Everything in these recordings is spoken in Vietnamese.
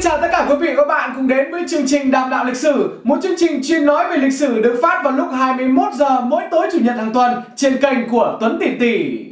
Xin chào tất cả quý vị và các bạn cùng đến với chương trình Đàm đạo lịch sử, một chương trình chuyên nói về lịch sử được phát vào lúc 21 giờ mỗi tối chủ nhật hàng tuần trên kênh của Tuấn Tỷ Tỷ.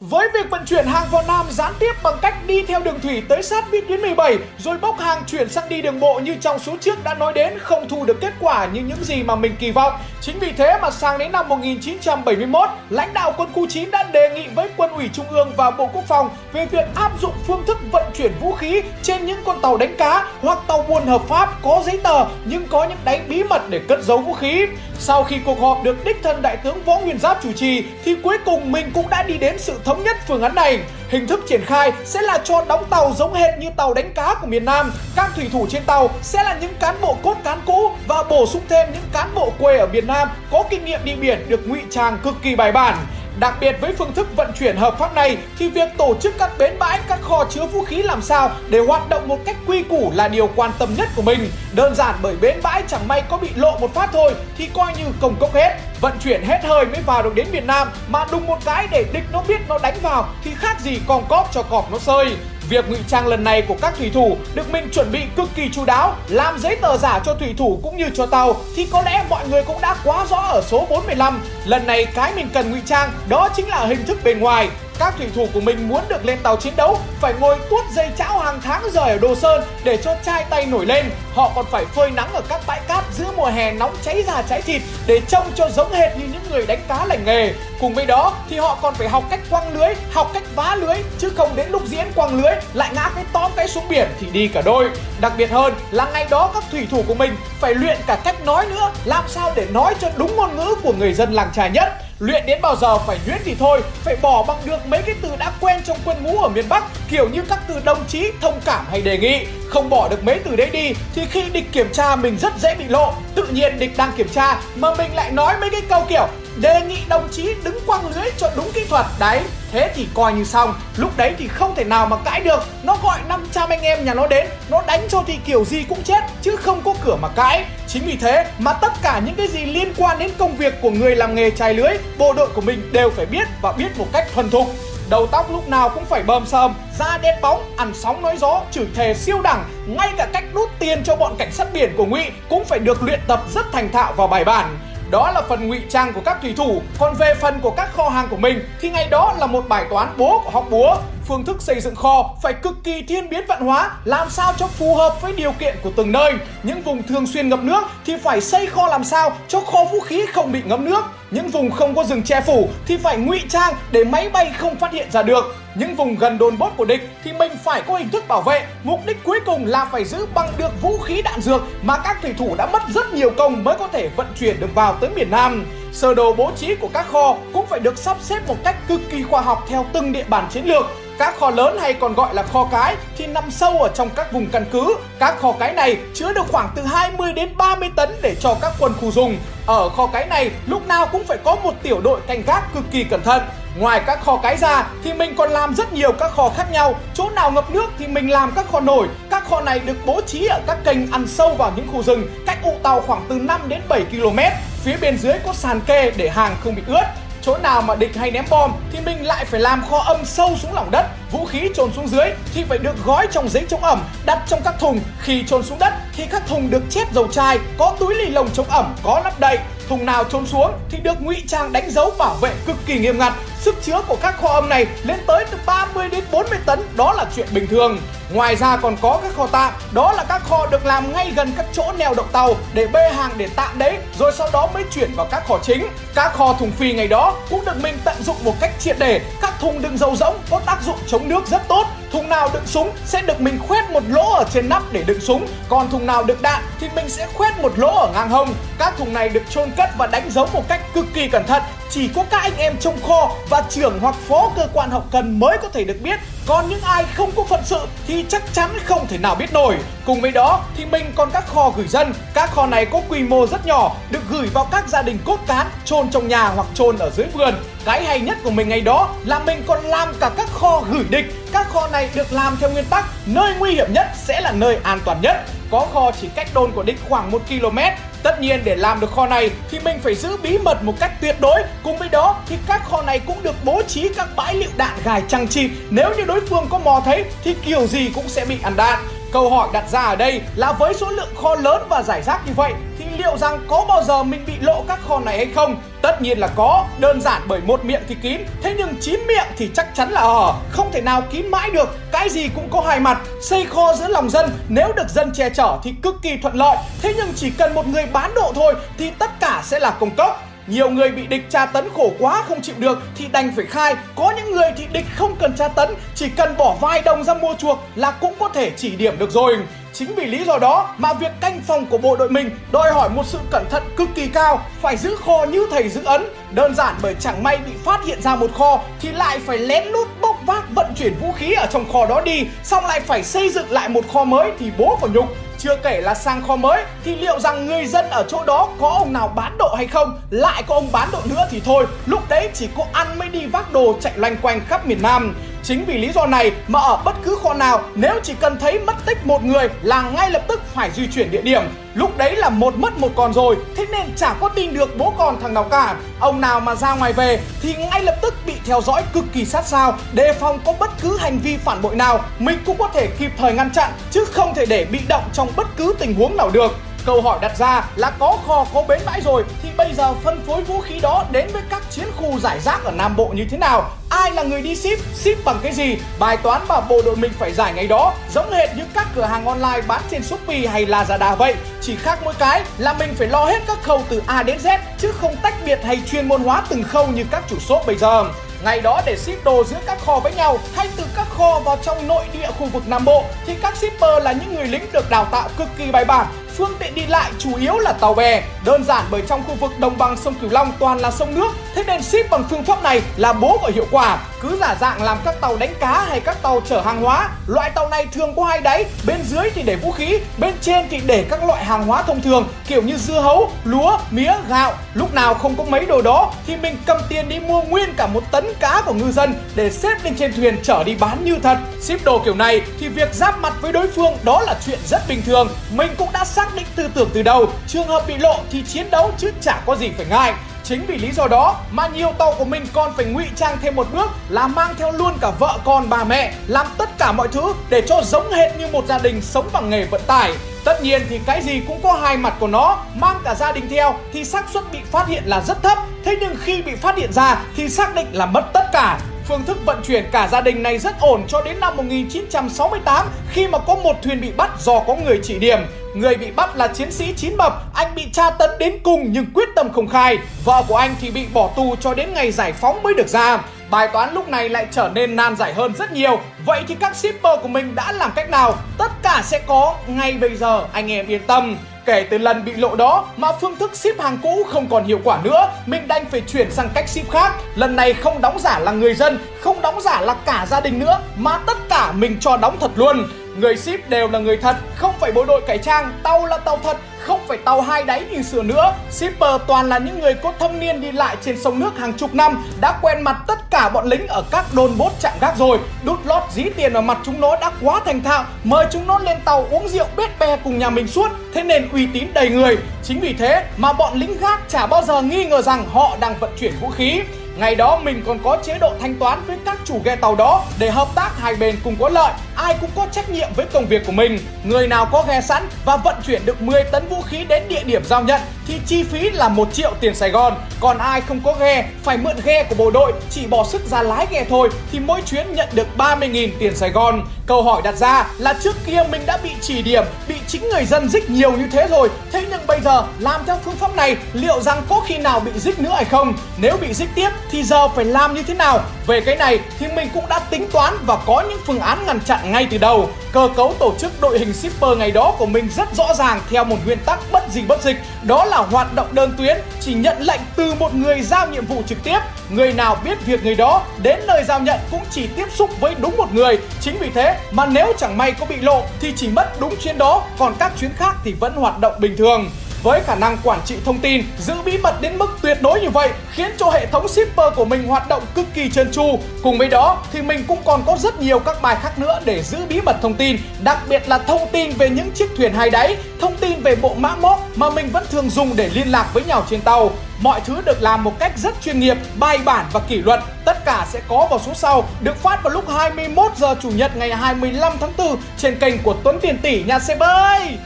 Với việc vận chuyển hàng vào Nam gián tiếp bằng cách đi theo đường thủy tới sát vĩ tuyến 17 rồi bốc hàng chuyển sang đi đường bộ như trong số trước đã nói đến không thu được kết quả như những gì mà mình kỳ vọng. Chính vì thế mà sang đến năm 1971, lãnh đạo quân khu 9 đã đề nghị với quân ủy Trung ương và Bộ Quốc phòng về việc áp dụng phương thức vận chuyển vũ khí trên những con tàu đánh cá hoặc tàu buôn hợp pháp có giấy tờ nhưng có những đáy bí mật để cất giấu vũ khí. Sau khi cuộc họp được đích thân đại tướng Võ Nguyên Giáp chủ trì, thì cuối cùng mình cũng đã đi đến sự thống nhất phương án này. Hình thức triển khai sẽ là cho đóng tàu giống hệt như tàu đánh cá của miền Nam. Các thủy thủ trên tàu sẽ là những cán bộ cốt cán cũ và bổ sung thêm những cán bộ quê ở miền Nam có kinh nghiệm đi biển được ngụy trang cực kỳ bài bản. Đặc biệt với phương thức vận chuyển hợp pháp này thì việc tổ chức các bến bãi, các kho chứa vũ khí làm sao để hoạt động một cách quy củ là điều quan tâm nhất của mình. Đơn giản bởi bến bãi chẳng may có bị lộ một phát thôi thì coi như công cốc hết. Vận chuyển hết hơi mới vào được đến miền Nam mà đùng một cái để địch nó biết nó đánh vào thì khác gì con cóp cho cọp nó sơi. Việc ngụy trang lần này của các thủy thủ được mình chuẩn bị cực kỳ chu đáo, làm giấy tờ giả cho thủy thủ cũng như cho tàu thì có lẽ mọi người cũng đã quá rõ ở số 45. Lần này cái mình cần ngụy trang đó chính là hình thức bề ngoài. Các thủy thủ của mình muốn được lên tàu chiến đấu phải ngồi tuốt dây chảo hàng tháng rời ở Đồ Sơn để cho chai tay nổi lên. Họ còn phải phơi nắng ở các bãi cát giữa mùa hè nóng cháy da cháy thịt để trông cho giống hệt như những người đánh cá lành nghề. Cùng với đó thì họ còn phải học cách quăng lưới, học cách vá lưới chứ không đến lúc diễn quăng lưới lại ngã cái tóm cái xuống biển thì đi cả đôi. Đặc biệt hơn là ngày đó các thủy thủ của mình phải luyện cả cách nói nữa, làm sao để nói cho đúng ngôn ngữ của người dân làng trài nhất. Luyện đến bao giờ phải nhuyễn thì thôi Phải bỏ bằng được mấy cái từ đã quen trong quân ngũ ở miền Bắc Kiểu như các từ đồng chí, thông cảm hay đề nghị. Không bỏ được mấy từ đấy đi Thì khi địch kiểm tra mình rất dễ bị lộ. Tự nhiên địch đang kiểm tra Mà mình lại nói mấy cái câu kiểu Đề nghị đồng chí đứng quăng lưới cho đúng kỹ thuật. Đấy, thế thì coi như xong. Lúc đấy thì không thể nào mà cãi được. Nó gọi 500 anh em nhà nó đến. Nó đánh cho thì kiểu gì cũng chết Chứ không có cửa mà cãi. Chính vì thế mà tất cả những cái gì liên quan đến công việc của người làm nghề chài lưới Bộ đội của mình đều phải biết và biết một cách thuần thục. Đầu tóc lúc nào cũng phải bơm sơm Da đen bóng, ăn sóng nói gió, chửi thề siêu đẳng. Ngay cả cách đút tiền cho bọn cảnh sát biển của ngụy Cũng phải được luyện tập rất thành thạo và bài bản đó là phần ngụy trang của các thủy thủ. Còn về phần của các kho hàng của mình, Thì ngày đó là một bài toán bố của học búa. Phương thức xây dựng kho phải cực kỳ thiên biến vạn hóa, Làm sao cho phù hợp với điều kiện của từng nơi. Những vùng thường xuyên ngập nước Thì phải xây kho làm sao cho kho vũ khí không bị ngấm nước. Những vùng không có rừng che phủ Thì phải ngụy trang để máy bay không phát hiện ra được những vùng gần đồn bốt của địch thì mình phải có hình thức bảo vệ Mục đích cuối cùng là phải giữ bằng được vũ khí đạn dược Mà các thủy thủ đã mất rất nhiều công mới có thể vận chuyển được vào tới miền Nam Sơ đồ bố trí của các kho cũng phải được sắp xếp một cách cực kỳ khoa học theo từng địa bàn chiến lược các kho lớn hay còn gọi là kho cái thì nằm sâu ở trong các vùng căn cứ. Các kho cái này chứa được khoảng từ 20 đến 30 tấn để cho các quân khu dùng. Ở kho cái này, lúc nào cũng phải có một tiểu đội canh gác cực kỳ cẩn thận. Ngoài các kho cái ra thì mình còn làm rất nhiều các kho khác nhau. Chỗ nào ngập nước thì mình làm các kho nổi. Các kho này được bố trí ở các kênh ăn sâu vào những khu rừng, cách ụ tàu khoảng từ 5 đến 7 km. Phía bên dưới có sàn kê để hàng không bị ướt chỗ nào mà địch hay ném bom thì mình lại phải làm kho âm sâu xuống lòng đất vũ khí trôn xuống dưới thì phải được gói trong giấy chống ẩm đặt trong các thùng khi trôn xuống đất thì các thùng được chết dầu chai có túi lì lồng chống ẩm có lắp đậy thùng nào trôn xuống thì được ngụy trang đánh dấu bảo vệ cực kỳ nghiêm ngặt sức chứa của các kho âm này lên tới từ 30 đến 40 tấn đó là chuyện bình thường Ngoài ra còn có các kho tạm, đó là các kho được làm ngay gần các chỗ neo đậu tàu để bê hàng để tạm đấy, rồi sau đó mới chuyển vào các kho chính. Các kho thùng phi ngày đó cũng được mình tận dụng một cách triệt để. Các thùng đựng dầu rỗng có tác dụng chống nước rất tốt. Thùng nào đựng súng sẽ được mình khoét một lỗ ở trên nắp để đựng súng, còn thùng nào đựng đạn thì mình sẽ khoét một lỗ ở ngang hông. Các thùng này được chôn cất và đánh dấu một cách cực kỳ cẩn thận. Chỉ có các anh em trong kho và trưởng hoặc phó cơ quan hậu cần mới có thể được biết còn những ai không có phận sự thì chắc chắn không thể nào biết nổi. Cùng với đó thì mình còn các kho gửi dân. Các kho này có quy mô rất nhỏ, được gửi vào các gia đình cốt cán, chôn trong nhà hoặc chôn ở dưới vườn. Cái hay nhất của mình ngày đó là mình còn làm cả các kho gửi địch. Các kho này được làm theo nguyên tắc nơi nguy hiểm nhất sẽ là nơi an toàn nhất. Có kho chỉ cách đồn của địch khoảng 1 km Tất nhiên để làm được kho này thì mình phải giữ bí mật một cách tuyệt đối. Cùng với đó thì các kho này cũng được bố trí các bãi lựu đạn gài trăng chi. Nếu như đối phương có mò thấy thì kiểu gì cũng sẽ bị ăn đạn. Câu hỏi đặt ra ở đây là với số lượng kho lớn và giải rác như vậy thì liệu rằng có bao giờ mình bị lộ các kho này hay không? Tất nhiên là có, đơn giản bởi một miệng thì kín, thế nhưng chín miệng thì chắc chắn là hở, không thể nào kín mãi được, cái gì cũng có hai mặt, xây kho giữa lòng dân, nếu được dân che chở thì cực kỳ thuận lợi, thế nhưng chỉ cần một người bán độ thôi thì tất cả sẽ là công cốc. Nhiều người bị địch tra tấn khổ quá không chịu được thì đành phải khai. Có những người thì địch không cần tra tấn Chỉ cần bỏ vài đồng ra mua chuộc là cũng có thể chỉ điểm được rồi. Chính vì lý do đó mà việc canh phòng của bộ đội mình đòi hỏi một sự cẩn thận cực kỳ cao, phải giữ kho như thầy giữ ấn. Đơn giản bởi chẳng may bị phát hiện ra một kho thì lại phải lén lút bốc vác vận chuyển vũ khí ở trong kho đó đi, xong lại phải xây dựng lại một kho mới thì bố của nhục. Chưa kể là sang kho mới thì liệu rằng người dân ở chỗ đó có ông nào bán độ hay không? Lại có ông bán độ nữa thì thôi, lúc đấy chỉ có ăn mới đi vác đồ chạy loanh quanh khắp miền Nam. Chính vì lý do này mà ở bất cứ kho nào nếu chỉ cần thấy mất tích một người là ngay lập tức phải di chuyển địa điểm. Lúc đấy là một mất một còn rồi, thế nên chả có tin được bố còn thằng nào cả. Ông nào mà ra ngoài về thì ngay lập tức bị theo dõi cực kỳ sát sao, đề phòng có bất cứ hành vi phản bội nào, mình cũng có thể kịp thời ngăn chặn chứ không thể để bị động trong bất cứ tình huống nào được. Câu hỏi đặt ra là có kho có bến bãi rồi thì bây giờ phân phối vũ khí đó đến với các chiến khu giải rác ở Nam Bộ như thế nào? Ai là người đi ship? Ship bằng cái gì? Bài toán mà bộ đội mình phải giải ngày đó, giống hệt như các cửa hàng online bán trên Shopee hay Lazada vậy. Chỉ khác mỗi cái là mình phải lo hết các khâu từ A đến Z, chứ không tách biệt hay chuyên môn hóa từng khâu như các chủ shop bây giờ. Ngày đó để ship đồ giữa các kho với nhau, hay từ các kho vào trong nội địa khu vực Nam Bộ, thì các shipper là những người lính được đào tạo cực kỳ bài bản phương tiện đi lại chủ yếu là tàu bè. Đơn giản bởi trong khu vực đồng bằng sông Cửu Long toàn là sông nước, thế nên ship bằng phương pháp này là bố của hiệu quả. Cứ giả dạng làm các tàu đánh cá hay các tàu chở hàng hóa. Loại tàu này thường có hai đáy, bên dưới thì để vũ khí, bên trên thì để các loại hàng hóa thông thường kiểu như dưa hấu, lúa, mía, gạo. Lúc nào không có mấy đồ đó thì mình cầm tiền đi mua nguyên cả một tấn cá của ngư dân để xếp lên trên thuyền chở đi bán như thật. Ship đồ kiểu này thì việc giáp mặt với đối phương đó là chuyện rất bình thường. Mình cũng đã xác định tư tưởng từ đầu, trường hợp bị lộ thì chiến đấu chứ chả có gì phải ngại. Chính vì lý do đó mà nhiều tàu của mình còn phải ngụy trang thêm một bước là mang theo luôn cả vợ con bà mẹ, làm tất cả mọi thứ để cho giống hệt như một gia đình sống bằng nghề vận tải. Tất nhiên thì cái gì cũng có hai mặt của nó, mang cả gia đình theo thì xác suất bị phát hiện là rất thấp, thế nhưng khi bị phát hiện ra thì xác định là mất tất cả. Phương thức vận chuyển cả gia đình này rất ổn cho đến năm 1968 khi mà có một thuyền bị bắt do có người chỉ điểm. Người bị bắt là chiến sĩ Chín Mập, anh bị tra tấn đến cùng nhưng quyết tâm không khai. Vợ của anh thì bị bỏ tù cho đến ngày giải phóng mới được ra. Bài toán lúc này lại trở nên nan giải hơn rất nhiều. Vậy thì các shipper của mình đã làm cách nào? Tất cả sẽ có ngay bây giờ, anh em yên tâm. Kể từ lần bị lộ đó mà phương thức ship hàng cũ không còn hiệu quả nữa, mình đành phải chuyển sang cách ship khác. Lần này không đóng giả là người dân, không đóng giả là cả gia đình nữa, mà tất cả mình cho đóng thật luôn. Người ship đều là người thật, không phải bộ đội cải trang, tàu là tàu thật, không phải tàu hai đáy như xưa nữa. Shipper toàn là những người có thâm niên đi lại trên sông nước hàng chục năm, đã quen mặt tất cả bọn lính ở các đồn bốt chạm gác rồi. Đút lót dí tiền vào mặt chúng nó đã quá thành thạo, mời chúng nó lên tàu uống rượu bết bè cùng nhà mình suốt, thế nên uy tín đầy người. Chính vì thế mà bọn lính gác chả bao giờ nghi ngờ rằng họ đang vận chuyển vũ khí. Ngày đó mình còn có chế độ thanh toán với các chủ ghe tàu đó để hợp tác hai bên cùng có lợi, ai cũng có trách nhiệm với công việc của mình. Người nào có ghe sẵn và vận chuyển được 10 tấn vũ khí đến địa điểm giao nhận thì chi phí là 1 triệu tiền Sài Gòn. Còn ai không có ghe phải mượn ghe của bộ đội, chỉ bỏ sức ra lái ghe thôi thì mỗi chuyến nhận được 30.000 tiền Sài Gòn. Câu hỏi đặt ra là trước kia mình đã bị chỉ điểm, bị chính người dân dích nhiều như thế rồi. Thế nhưng bây giờ làm theo phương pháp này liệu rằng có khi nào bị dích nữa hay không? Nếu bị dích tiếp thì giờ phải làm như thế nào? Về cái này thì mình cũng đã tính toán và có những phương án ngăn chặn ngay từ đầu. Cơ cấu tổ chức đội hình shipper ngày đó của mình rất rõ ràng theo một nguyên tắc bất gì bất dịch, đó là hoạt động đơn tuyến, chỉ nhận lệnh từ một người giao nhiệm vụ trực tiếp. Người nào biết việc người đó đến nơi giao nhận cũng chỉ tiếp xúc với đúng một người. Chính vì thế mà nếu chẳng may có bị lộ thì chỉ mất đúng chuyến đó, còn các chuyến khác thì vẫn hoạt động bình thường. Với khả năng quản trị thông tin, giữ bí mật đến mức tuyệt đối như vậy khiến cho hệ thống shipper của mình hoạt động cực kỳ trơn tru. Cùng với đó thì mình cũng còn có rất nhiều các bài khác nữa để giữ bí mật thông tin, đặc biệt là thông tin về những chiếc thuyền hai đáy, thông tin về bộ mã mốc mà mình vẫn thường dùng để liên lạc với nhau trên tàu. Mọi thứ được làm một cách rất chuyên nghiệp, bài bản và kỷ luật. Tất cả sẽ có vào số sau được phát vào lúc 21 giờ chủ nhật ngày 25 tháng 4 trên kênh của Tuấn Tiền Tỷ nhà xe bơi.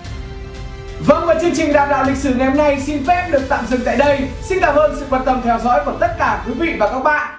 Vâng và chương trình đàm đạo lịch sử ngày hôm nay xin phép được tạm dừng tại đây. Xin cảm ơn sự quan tâm theo dõi của tất cả quý vị và các bạn.